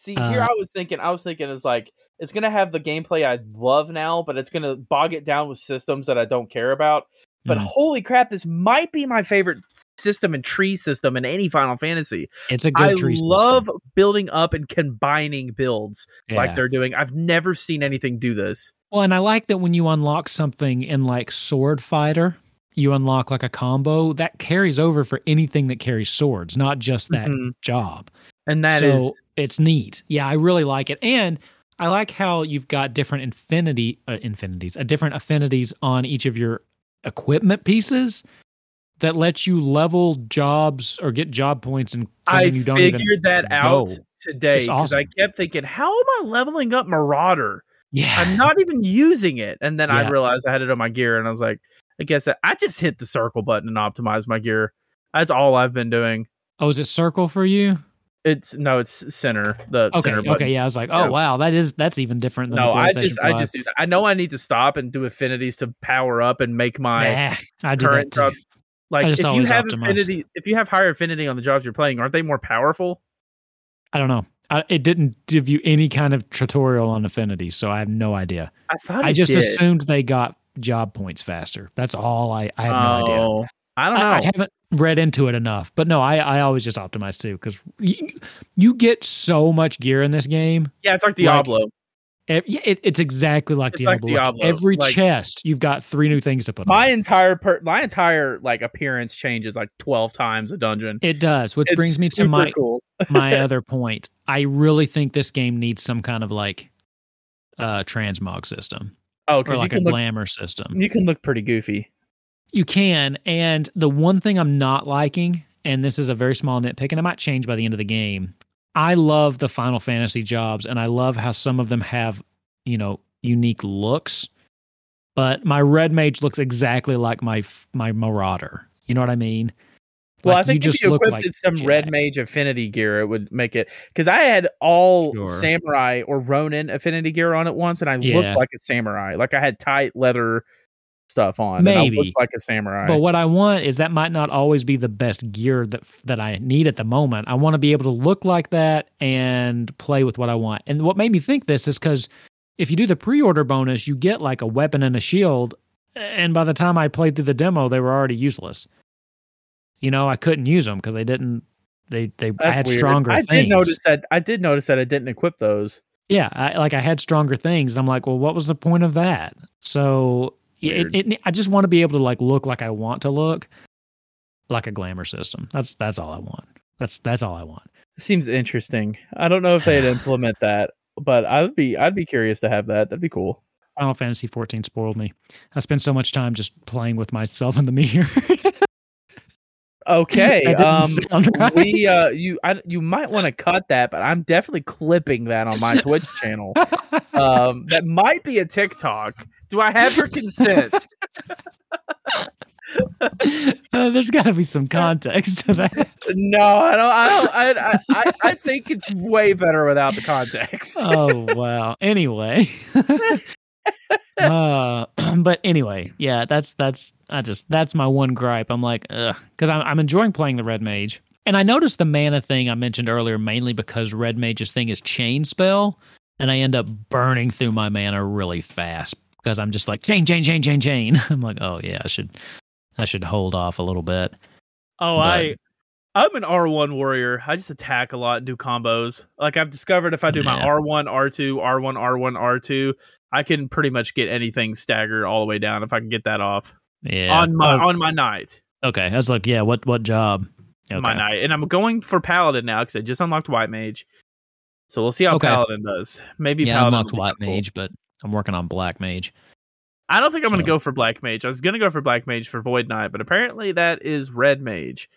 B: See, here
A: Uh,
B: I was thinking, I was thinking is like it's gonna have the gameplay I love now, but it's gonna bog it down with systems that I don't care about. But
A: Mm.
B: holy crap, this might be my favorite system and tree system in any Final Fantasy.
A: It's a good
B: I
A: tree system.
B: love building up and combining builds like they're doing. I've never seen anything do this.
A: Well, and I like that when you unlock something in like Sword Fighter, you unlock like a combo that carries over for anything that carries swords, not just that
B: Mhm.
A: job.
B: And that
A: so
B: is
A: it's neat. Yeah, I really like it, and I like how you've got different infinity uh, infinities, uh, different affinities on each of your equipment pieces that lets you level jobs or get job points and
B: I
A: you don't
B: figured that out today because I kept thinking, how am I leveling up Marauder?
A: Yeah,
B: I'm not even using it. And then I realized I had it on my gear and I was like, I guess I, I just hit the circle button and optimize my gear. That's all I've been doing.
A: Oh, is it circle for you?
B: It's no, it's center. The
A: Okay,
B: center button.
A: okay, yeah. I was like, oh
B: Yeah.
A: wow, that is that's even different than
B: No, I just I just do that. I know I need to stop and do affinities to power up and make my
A: Nah,
B: current job. Like if you have
A: optimize.
B: affinity, if you have higher affinity on the jobs you're playing, aren't they more powerful?
A: I don't know. I, it didn't give you any kind of tutorial on affinity, so I have no idea.
B: I thought
A: I just
B: did.
A: assumed they got job points faster. That's all. I I have no idea.
B: Oh. I don't know.
A: I, I haven't read into it enough, but no, I I always just optimize too because you, you get so much gear in this game.
B: yeah, it's like Diablo.
A: It, yeah, it, it's exactly like
B: It's
A: Diablo. Like,
B: Diablo,
A: Every
B: like-
A: chest, you've got three new things to put.
B: my
A: on.
B: entire per- my entire like appearance changes like 12 times a dungeon
A: It does, which
B: It's
A: brings me to my
B: cool
A: my other point. I really think this game needs some kind of like uh transmog system
B: oh
A: or like a
B: look
A: glamour system.
B: you can look pretty goofy
A: You can. And the one thing I'm not liking, and this is a very small nitpick, and it might change by the end of the game. I love the Final Fantasy jobs, and I love how some of them have, you know, unique looks. But my red mage looks exactly like my my marauder. You know what I mean?
B: well
A: Like,
B: i think
A: just
B: if you
A: look
B: equipped
A: like
B: it some red mage affinity gear it would make it because i had all
A: Sure.
B: samurai or ronin affinity gear on at once and i
A: Yeah.
B: looked like a samurai like i had tight leather stuff on
A: Maybe.
B: like a samurai
A: But what I want is that might not always be the best gear that that I need at the moment. I want to be able to look like that and play with what I want. And what made me think this is because if you do the pre-order bonus, you get like a weapon and a shield, and by the time I played through the demo, they were already useless. You know, I couldn't use them because they didn't. They they I had
B: weird.
A: stronger.
B: i
A: things.
B: did notice that i did notice that i didn't equip those
A: Yeah, I, like I had stronger things. And I'm like, well, what was the point of that? So yeah, it, it, I just want to be able to like look like I want to look, like a glamour system. That's that's all I want. That's that's all I want.
B: seems interesting i don't know if they'd implement that but i would be i'd be curious to have that that'd be cool
A: Final Fantasy 14 spoiled me. I spent so much time just playing with myself in the mirror.
B: Okay. Um,
A: right.
B: we uh, you I, you might want to cut that, but I'm definitely clipping that on my Twitch channel. Um, that might be a TikTok. Do I have your consent?
A: Uh, there's got to be some context to that.
B: no, I don't. I don't. I, I, I, I think it's way better without the context.
A: oh wow. Anyway. uh but anyway, yeah, that's that's I just that's my one gripe. I'm like, ugh, because I'm I'm enjoying playing the red mage. And I noticed the mana thing I mentioned earlier mainly because red mage's thing is chain spell, and I end up burning through my mana really fast because I'm just like chain, chain, chain, chain, chain. I'm like, oh yeah, I should I should hold off a little bit.
B: Oh,
A: But-
B: I I'm an R1 warrior. I just attack a lot and do combos. Like I've discovered if I do my R1, R2, R1, R1, R2, I can pretty much get anything staggered all the way down if I can get that off
A: Yeah.
B: on my
A: Oh,
B: on my knight.
A: okay. I was like, yeah, what what job? Okay.
B: My knight. And I'm going for paladin now because I just unlocked white mage. So we'll see how
A: Okay.
B: paladin does. Maybe
A: Yeah, I
B: paladin
A: unlocked
B: will be
A: white
B: cool.
A: mage, but I'm working on black mage.
B: I don't think I'm going to go for black mage. I was going to go for black mage for void knight, but apparently that is red mage.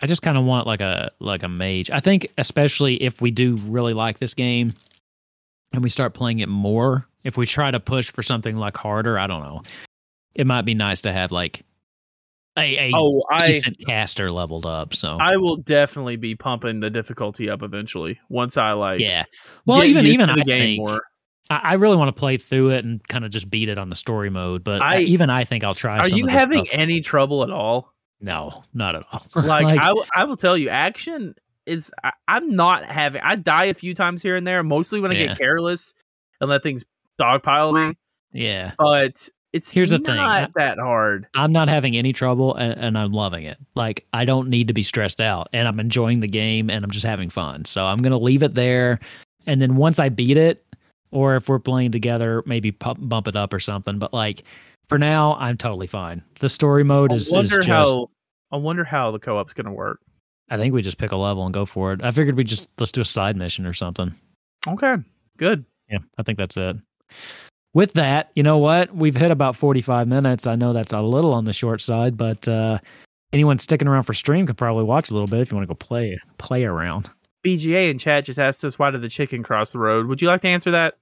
A: I just kind of want like a like a mage. I think especially if we do really like this game and we start playing it more, if we try to push for something like harder, I don't know. It might be nice to have like a, a
B: Oh, I
A: decent caster leveled up. So
B: I will definitely be pumping the difficulty up eventually once I like
A: yeah. Well, even even I
B: game
A: think
B: more.
A: I, I really want to play through it and kind of just beat it on the story mode. But
B: I-
A: even I think I'll try.
B: Are you having
A: stuff.
B: any trouble at all?
A: No, not at all.
B: Like, I, w- I will tell you, action is. I, I'm not having. I die a few times here and there, mostly when I
A: Yeah.
B: get careless and let things dogpile me.
A: yeah.
B: But it's
A: Here's the thing,
B: not that hard.
A: I'm not having any trouble and, and I'm loving it. Like I don't need to be stressed out and I'm enjoying the game and I'm just having fun. So I'm going to leave it there and then once I beat it or if we're playing together maybe pu- bump it up or something but like for now, I'm totally fine. The story mode
B: I
A: is, is
B: wonder
A: just.
B: how. I wonder how the co-op's gonna work.
A: I think we just pick a level and go for it. I figured we just let's do a side mission or something.
B: Okay, good.
A: Yeah, I think that's it. With that, you know what? We've hit about 45 minutes. I know that's a little on the short side, but uh, anyone sticking around for stream could probably watch a little bit if you want to go play play around.
B: BGA in chat just asked us why did the chicken cross the road? Would you like to answer that?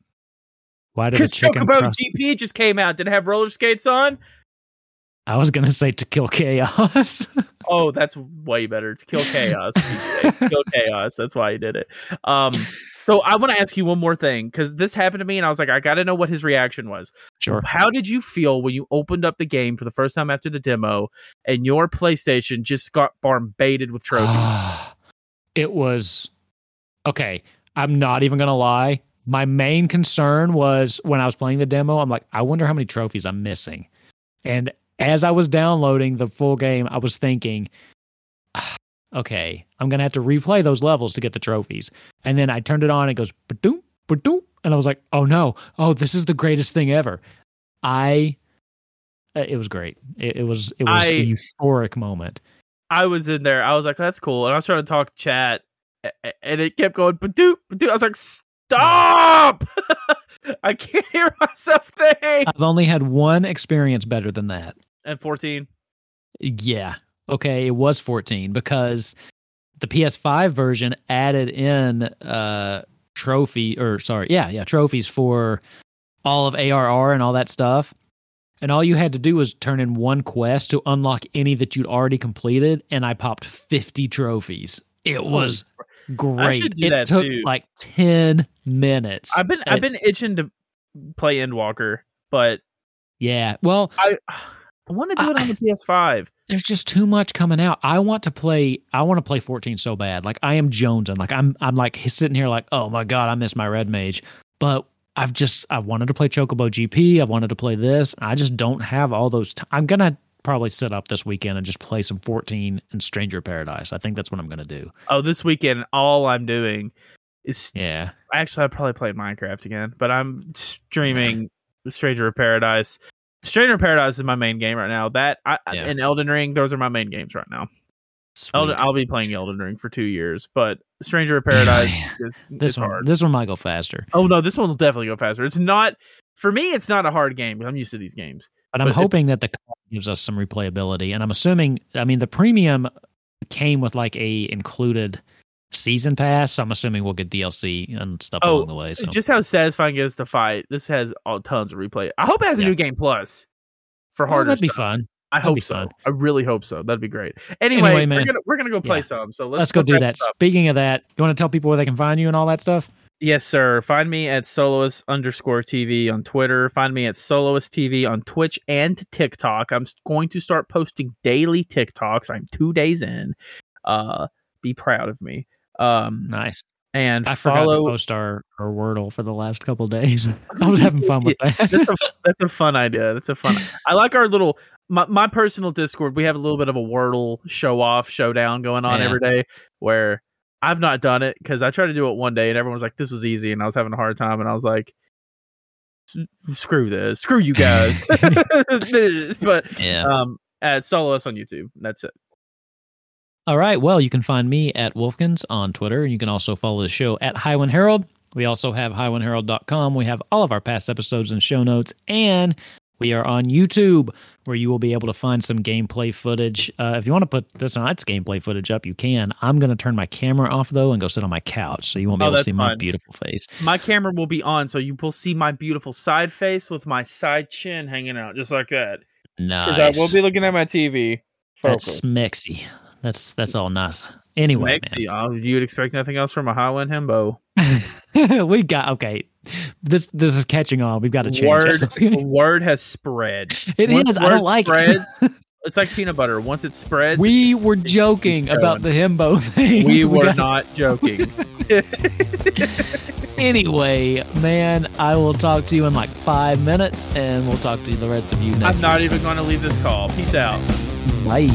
A: Why did the chicken
B: Chocobo
A: cross?
B: GP just came out. Did it have roller skates on?
A: I was gonna say to kill chaos.
B: Oh, that's way better. To kill chaos. To kill chaos. That's why he did it. Um, so I want to ask you one more thing because this happened to me, and I was like, I got to know what his reaction was.
A: sure.
B: How did you feel when you opened up the game for the first time after the demo, and your PlayStation just got bombarded with trophies?
A: it was okay. I'm not even gonna lie. My main concern was when I was playing the demo. I'm like, I wonder how many trophies I'm missing. And as I was downloading the full game, I was thinking, "Ah, okay, I'm gonna have to replay those levels to get the trophies. And then I turned it on. It goes, ba-doom, ba-doom, and I was like, oh no, oh this is the greatest thing ever. I, uh, it was great. It, it was it was
B: I-
A: a euphoric moment.
B: I was in there. I was like, that's cool. And I was trying to talk chat, and it kept going, Badoo, Badoo. I was like, stop! I can't hear myself think.
A: I've only had one experience better than that.
B: And 14.
A: Yeah. Okay, it was 14 because the PS5 version added in uh trophy or sorry, yeah, yeah, trophies for all of ARR and all that stuff. And all you had to do was turn in one quest to unlock any that you'd already completed and I popped 50 trophies. It was great. it took
B: too.
A: like 10 minutes.
B: I've been I've been itching to play Endwalker, but
A: Yeah. Well,
B: I I want to do it on the PS5.
A: there's just too much coming out. I want to play. I want to play 14 so bad. Like I am jonesing. Like I'm. I'm like sitting here like, oh my god, I miss my red mage. But I've just. I wanted to play Chocobo GP. I wanted to play this. I just don't have all those. T- I'm gonna probably sit up this weekend and just play some 14 and Stranger Paradise. I think that's what I'm gonna do.
B: Oh, this weekend, all I'm doing is
A: Yeah.
B: actually I probably played Minecraft again, but I'm streaming The Stranger of Paradise. Stranger of Paradise is my main game right now. That I-
A: Yeah.
B: and Elden Ring, those are my main games right now. Elden, I'll be playing Elden Ring for two years, but Stranger of Paradise
A: oh,
B: is
A: This one.
B: hard.
A: This one might go faster.
B: Oh no, this one will definitely go faster. It's not for me. It's not a hard game. I'm used to these games.
A: But I'm
B: if-
A: hoping that the card gives us some replayability, and I'm assuming. I mean, the premium came with like a included season pass, so I'm assuming we'll get DLC and stuff
B: Oh,
A: along the way. So
B: Just how satisfying it is to fight. This has all tons of replay. I hope it has a
A: Yeah.
B: new game plus for
A: Oh,
B: harder.
A: that'd be
B: stuff.
A: fun.
B: I
A: That'd
B: hope so.
A: fun.
B: I really hope so. That'd be great. Anyway,
A: Anyway,
B: we're
A: man.
B: gonna we're gonna go play
A: Yeah.
B: some. So let's,
A: Let's, go do that. Speaking of that, you want to tell people where they can find you and all that stuff?
B: Yes, sir. Find me at soloist underscore TV on Twitter. Find me at soloist TV on Twitch and TikTok. I'm going to start posting daily TikToks. I'm two days in. Uh, be proud of me. Um,
A: Nice.
B: and
A: I forgot to post our, our Wordle for the last couple days. I was having fun with
B: That's
A: that.
B: a, that's a fun idea. That's a fun. I like our little my, my personal Discord. We have a little bit of a Wordle show off showdown going on
A: Yeah.
B: every day. Where I've not done it because I tried to do it one day and everyone was like, "This was easy," and I was having a hard time, and I was like, "Screw this, screw you guys." but
A: yeah.
B: um, at soloist on YouTube. That's it.
A: All right. Well, you can find me at Wolfkins on Twitter. and You can also follow the show at Highwind Herald. We also have highwindherald.com. We have all of our past episodes and show notes. And we are on YouTube, where you will be able to find some gameplay footage. Uh, if you want to put this tonight's gameplay footage up, you can. I'm going to turn my camera off, though, and go sit on my couch. So you won't be
B: Oh,
A: able to
B: that's
A: see my beautiful face.
B: My camera will be on, so you will see my beautiful side face with my side chin hanging out, just like that.
A: Nice.
B: Because I will be looking at my TV.
A: That's
B: Focus.
A: smexy. That's that's all nice. Anyway,
B: you'd expect nothing else from a Highland himbo.
A: we got okay. This this is catching on. We've got to change
B: Word, word has spread.
A: It
B: Once
A: is. I don't like
B: spreads,
A: it.
B: It's like peanut butter. Once it spreads,
A: we were joking about the himbo thing.
B: we were
A: got-
B: not joking.
A: Anyway, man, I will talk to you in like five minutes, and we'll talk to the rest of you next.
B: I'm not even going to leave this call. Peace out.
A: Bye.